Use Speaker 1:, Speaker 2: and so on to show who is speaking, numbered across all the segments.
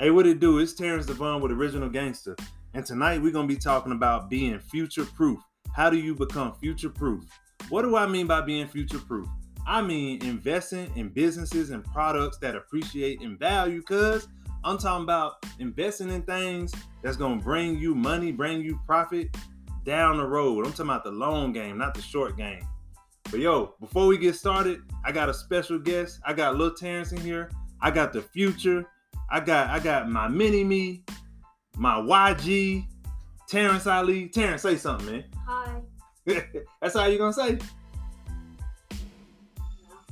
Speaker 1: Hey, what it do? It's Terrence Devon with Original Gangster. And tonight we're gonna be talking about being future proof. How do you become future proof? What do I mean by being future proof? I mean investing in businesses and products that appreciate in value, cuz I'm talking about investing in things that's gonna bring you money, bring you profit down the road. I'm talking about the long game, not the short game. But yo, before we get started, I got a special guest. I got Lil Terrence in here. I got the future. I got I got my mini me, my YG, Terrence Ali. Terrence, say something, man.
Speaker 2: Hi.
Speaker 1: That's all you gonna say?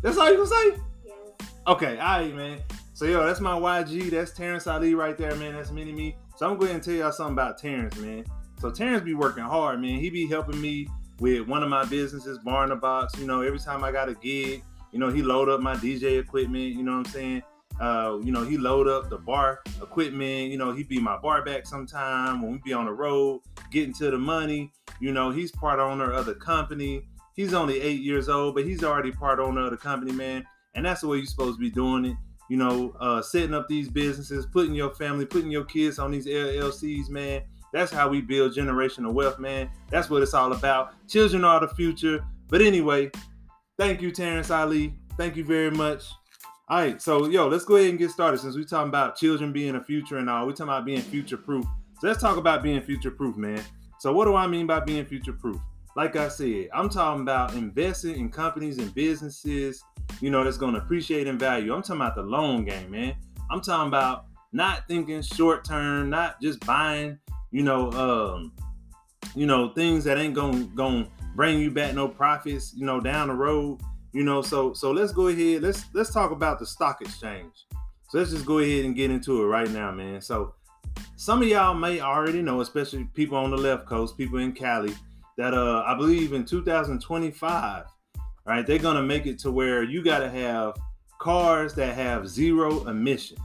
Speaker 1: That's all you gonna say?
Speaker 2: Yes.
Speaker 1: Okay, all right, man. So yo, that's my YG. That's Terrence Ali right there, man. That's mini me. So I'm going to tell y'all something about Terrence, man. So Terrence be working hard, man. He be helping me with one of my businesses, Bar in the Box. You know, every time I got a gig, you know, he load up my DJ equipment. You know what I'm saying? Uh, you know, he load up the bar equipment. You know, he be my bar back sometime when we be on the road, getting to the money. You know, he's part owner of the company. He's only eight years old, but he's already part owner of the company, man. And that's the way you're supposed to be doing it. You know, uh, setting up these businesses, putting your family, putting your kids on these LLCs, man. That's how we build generational wealth, man. That's what it's all about. Children are the future. But anyway, thank you, Terrence Ali. Thank you very much. All right, so yo, let's go ahead and get started since we're talking about children being a future and all. We're talking about being future proof. So let's talk about being future proof, man. So what do I mean by being future proof? Like I said, I'm talking about investing in companies and businesses, you know, that's going to appreciate in value. I'm talking about the long game, man. I'm talking about not thinking short term, not just buying, you know, um, you know, things that ain't gonna gonna bring you back no profits, you know, down the road. You know, so so let's go ahead. Let's let's talk about the stock exchange. So let's just go ahead and get into it right now, man. So some of y'all may already know, especially people on the left coast, people in Cali, that uh I believe in 2025, right, they're gonna make it to where you gotta have cars that have zero emission.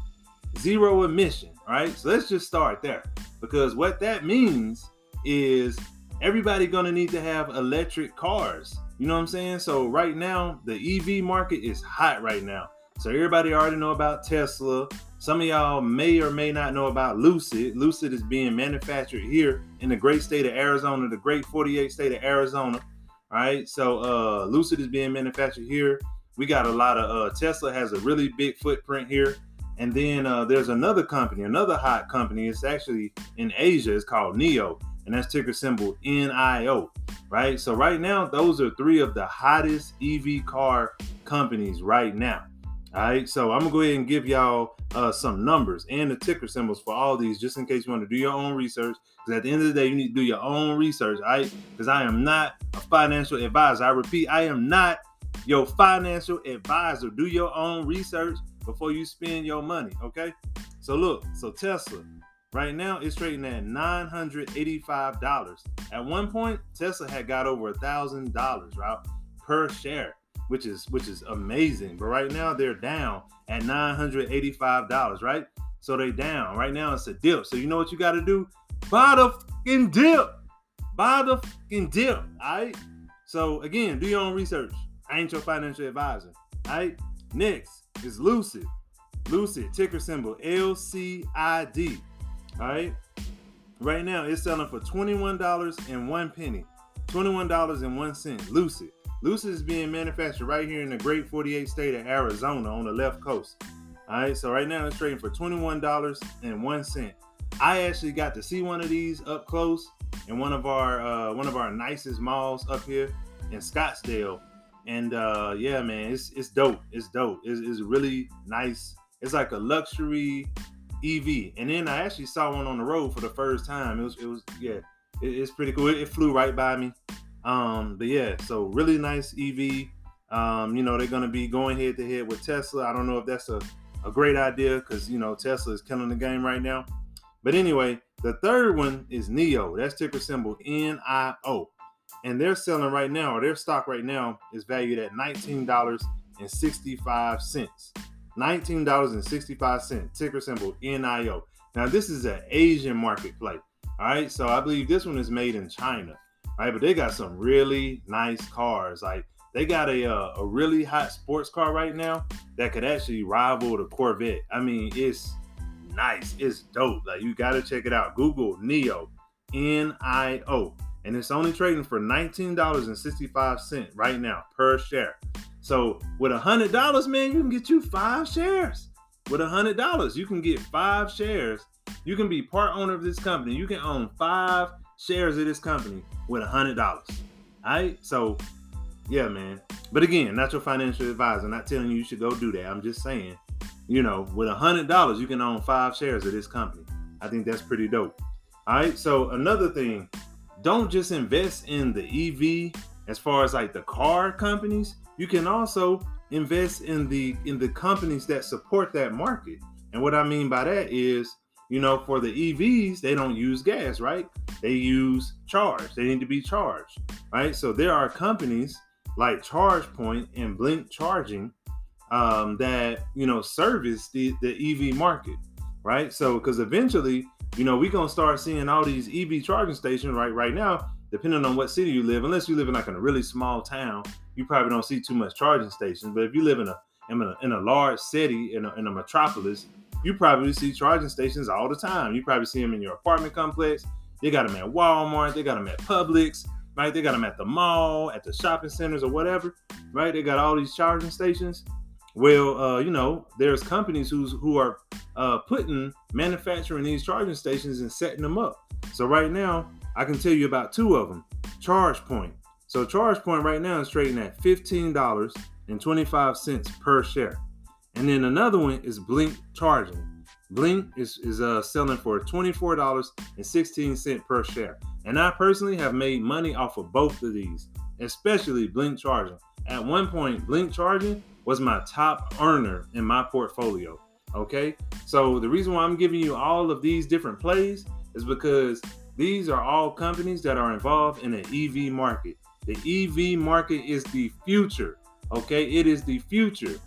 Speaker 1: Zero emission, right? So let's just start there. Because what that means is everybody gonna need to have electric cars. You know what I'm saying? So right now, the EV market is hot right now. So everybody already know about Tesla. Some of y'all may or may not know about Lucid. Lucid is being manufactured here in the great state of Arizona, the great 48 state of Arizona. All right. So uh Lucid is being manufactured here. We got a lot of uh Tesla has a really big footprint here. And then uh, there's another company, another hot company. It's actually in Asia. It's called NIO, and that's ticker symbol NIO. Right. So right now, those are three of the hottest EV car companies right now. All right, so I'm gonna go ahead and give y'all uh, some numbers and the ticker symbols for all these, just in case you want to do your own research. Because at the end of the day, you need to do your own research, all right? Because I am not a financial advisor. I repeat, I am not your financial advisor. Do your own research before you spend your money, okay? So look, so Tesla right now it's trading at nine hundred eighty-five dollars. At one point, Tesla had got over a thousand dollars, right, per share which is which is amazing. But right now they're down at $985, right? So they down. Right now it's a dip. So you know what you got to do? Buy the fucking dip. Buy the fucking dip. All right. So again, do your own research. I ain't your financial advisor. All right. Next is Lucid. Lucid ticker symbol LCID. All right. Right now it's selling for $21 and one penny. $21 and one cent. Lucid. Lucid is being manufactured right here in the great 48 state of Arizona on the left coast. All right, so right now it's trading for $21.01. I actually got to see one of these up close in one of our uh, one of our nicest malls up here in Scottsdale. And uh, yeah, man, it's it's dope. It's dope. It's, it's really nice. It's like a luxury EV. And then I actually saw one on the road for the first time. It was it was yeah, it, it's pretty cool. It, it flew right by me. Um, but yeah, so really nice EV. Um, you know, they're gonna be going head to head with Tesla. I don't know if that's a, a great idea because you know Tesla is killing the game right now. But anyway, the third one is NIO. That's ticker symbol NIO. And they're selling right now, or their stock right now is valued at $19.65. $19.65, ticker symbol NIO. Now, this is an Asian market play. All right, so I believe this one is made in China right? But they got some really nice cars. Like they got a uh, a really hot sports car right now that could actually rival the Corvette. I mean, it's nice. It's dope. Like you gotta check it out. Google Nio, N-I-O. And it's only trading for $19.65 right now per share. So with a hundred dollars, man, you can get you five shares. With a hundred dollars, you can get five shares. You can be part owner of this company. You can own five shares of this company with a hundred dollars. All right. So yeah, man. But again, not your financial advisor. not telling you you should go do that. I'm just saying, you know, with a hundred dollars, you can own five shares of this company. I think that's pretty dope. All right. So another thing, don't just invest in the EV as far as like the car companies. You can also invest in the in the companies that support that market. And what I mean by that is, you know, for the EVs, they don't use gas, right? They use charge. They need to be charged, right? So there are companies like ChargePoint and Blink Charging um, that you know service the the EV market, right? So because eventually, you know, we're gonna start seeing all these EV charging stations right right now. Depending on what city you live, unless you live in like in a really small town, you probably don't see too much charging stations. But if you live in a in a, in a large city in a, in a metropolis, you probably see charging stations all the time. You probably see them in your apartment complex. They got them at Walmart. They got them at Publix right? They got them at the mall, at the shopping centers, or whatever, right? They got all these charging stations. Well, uh, you know, there's companies who's who are uh, putting manufacturing these charging stations and setting them up. So right now, I can tell you about two of them. ChargePoint. So ChargePoint right now is trading at fifteen dollars and twenty five cents per share, and then another one is Blink Charging. Blink is is uh, selling for twenty four dollars and sixteen cent per share. And I personally have made money off of both of these, especially Blink Charging. At one point, Blink Charging was my top earner in my portfolio. Okay. So the reason why I'm giving you all of these different plays is because these are all companies that are involved in the EV market. The EV market is the future. Okay. It is the future.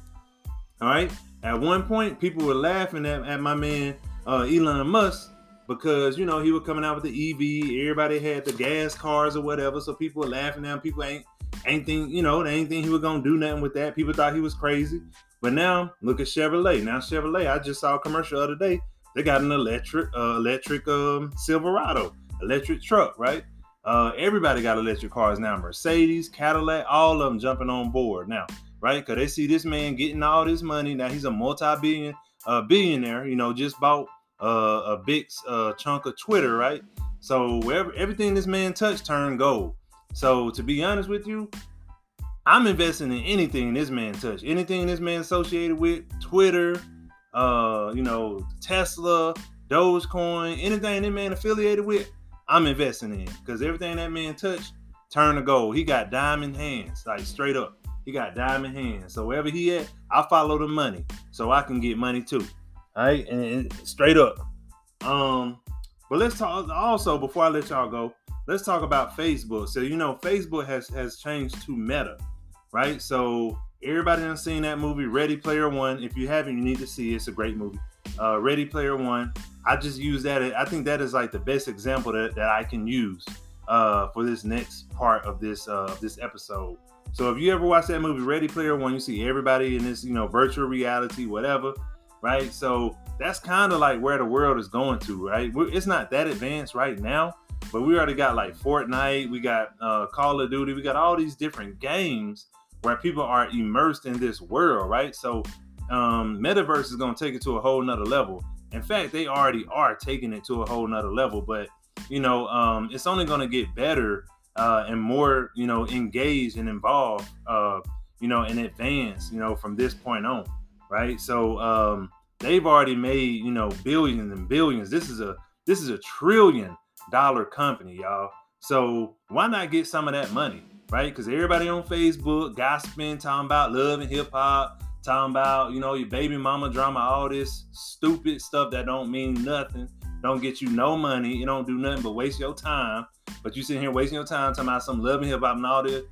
Speaker 1: All right. At one point, people were laughing at, at my man uh, Elon Musk because you know he was coming out with the EV. Everybody had the gas cars or whatever, so people were laughing at him. People ain't ain't think you know they ain't think he was gonna do nothing with that. People thought he was crazy. But now look at Chevrolet. Now Chevrolet, I just saw a commercial the other day. They got an electric uh, electric um, Silverado, electric truck, right? Uh, everybody got electric cars now. Mercedes, Cadillac, all of them jumping on board now, right? Because they see this man getting all this money. Now he's a multi-billion uh, billionaire. You know, just bought uh, a big uh, chunk of Twitter, right? So wherever everything this man touched turned gold. So to be honest with you, I'm investing in anything this man touched, anything this man associated with Twitter, uh, you know, Tesla, Dogecoin, anything that man affiliated with, I'm investing in because everything that man touched turned to gold. He got diamond hands, like straight up. He got diamond hands. So wherever he at, I follow the money so I can get money too. All right, and, and straight up. Um, but let's talk also before I let y'all go. Let's talk about Facebook. So you know, Facebook has has changed to Meta, right? So everybody has seen that movie Ready Player One. If you haven't, you need to see it. It's a great movie. Uh, Ready Player One. I just use that. I think that is like the best example that, that I can use uh, for this next part of this uh, this episode. So if you ever watch that movie Ready Player One, you see everybody in this you know virtual reality, whatever right? So that's kind of like where the world is going to, right? We're, it's not that advanced right now, but we already got like Fortnite, we got uh, Call of Duty, we got all these different games where people are immersed in this world, right? So um, Metaverse is going to take it to a whole nother level. In fact, they already are taking it to a whole nother level, but you know, um, it's only going to get better uh, and more, you know, engaged and involved, uh, you know, in advance, you know, from this point on, right? So um, they've already made you know billions and billions. This is a this is a trillion dollar company, y'all. So why not get some of that money, right? Because everybody on Facebook gossiping, talking about love and hip hop, talking about you know your baby mama drama, all this stupid stuff that don't mean nothing, don't get you no money, it don't do nothing but waste your time. But you sitting here wasting your time talking about some love and hip hop and all this,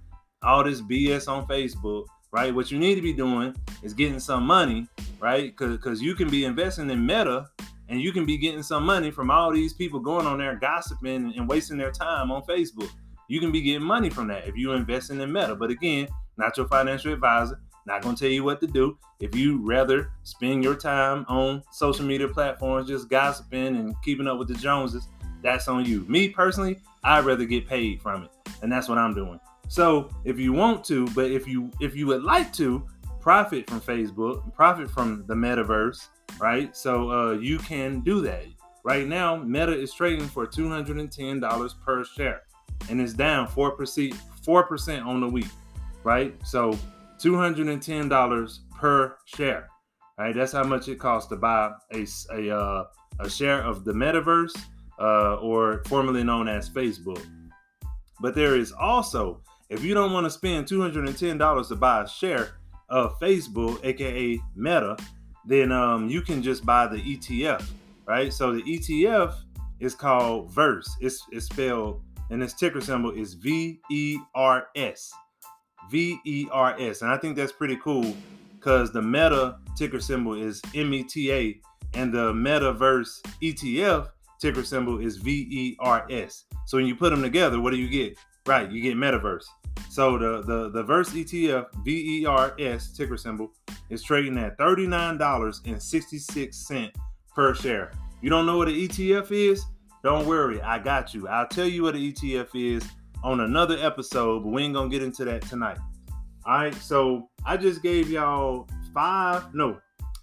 Speaker 1: all this BS on Facebook right? What you need to be doing is getting some money, right? Because because you can be investing in Meta and you can be getting some money from all these people going on there gossiping and wasting their time on Facebook. You can be getting money from that if you're investing in Meta. But again, not your financial advisor. Not gonna tell you what to do. If you rather spend your time on social media platforms just gossiping and keeping up with the Joneses, that's on you. Me personally, I'd rather get paid from it, and that's what I'm doing. So if you want to, but if you if you would like to profit from Facebook, profit from the metaverse, right? So uh, you can do that. Right now, Meta is trading for $210 per share, and it's down four percent four percent on the week, right? So $210 per share. Right, that's how much it costs to buy a a, uh, a share of the metaverse, uh, or formerly known as Facebook. But there is also if you don't want to spend $210 to buy a share of Facebook, aka Meta, then um, you can just buy the ETF, right? So the ETF is called Verse. It's, it's spelled, and its ticker symbol is V E R S. V E R S. And I think that's pretty cool because the Meta ticker symbol is M E T A, and the Metaverse ETF ticker symbol is V E R S. So when you put them together, what do you get? Right, you get metaverse. So the the the Verse ETF VERS ticker symbol is trading at thirty nine dollars and sixty six cent per share. You don't know what an ETF is? Don't worry, I got you. I'll tell you what an ETF is on another episode, but we ain't gonna get into that tonight. All right, so I just gave y'all five, no,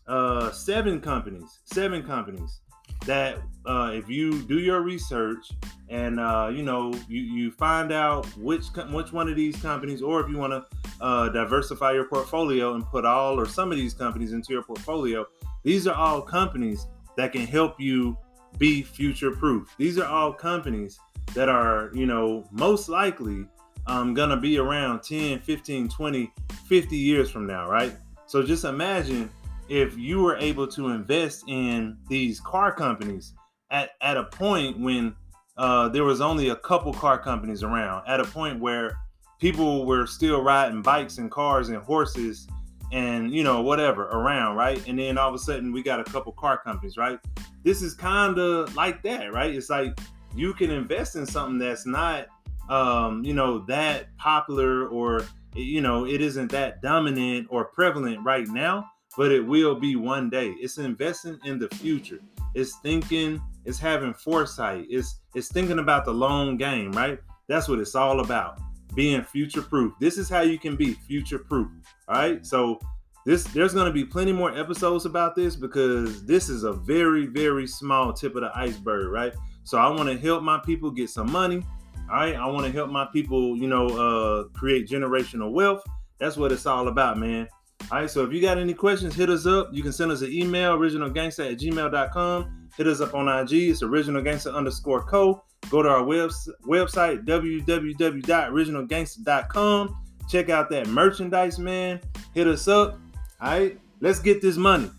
Speaker 1: uh, seven companies, seven companies that uh, if you do your research and uh, you know you, you find out which which one of these companies or if you want to uh, diversify your portfolio and put all or some of these companies into your portfolio these are all companies that can help you be future proof these are all companies that are you know most likely um, gonna be around 10 15 20 50 years from now right? So just imagine if you were able to invest in these car companies at, at a point when uh, there was only a couple car companies around, at a point where people were still riding bikes and cars and horses and you know whatever around right? And then all of a sudden we got a couple car companies right this is kind of like that right it's like you can invest in something that's not um you know that popular or you know it isn't that dominant or prevalent right now but it will be one day. It's investing in the future. It's thinking, it's having foresight. It's it's thinking about the long game, right? That's what it's all about. Being future proof. This is how you can be future proof. All right. So this there's going to be plenty more episodes about this because this is a very very small tip of the iceberg, right? So I want to help my people get some money. All right. I want to help my people, you know, uh, create generational wealth. That's what it's all about, man. All right, so if you got any questions, hit us up. You can send us an email, originalgangster at gmail.com. Hit us up on IG. It's originalgangster underscore co. Go to our web, website, www.originalgangster.com. Check out that merchandise, man. Hit us up. All right, let's get this money.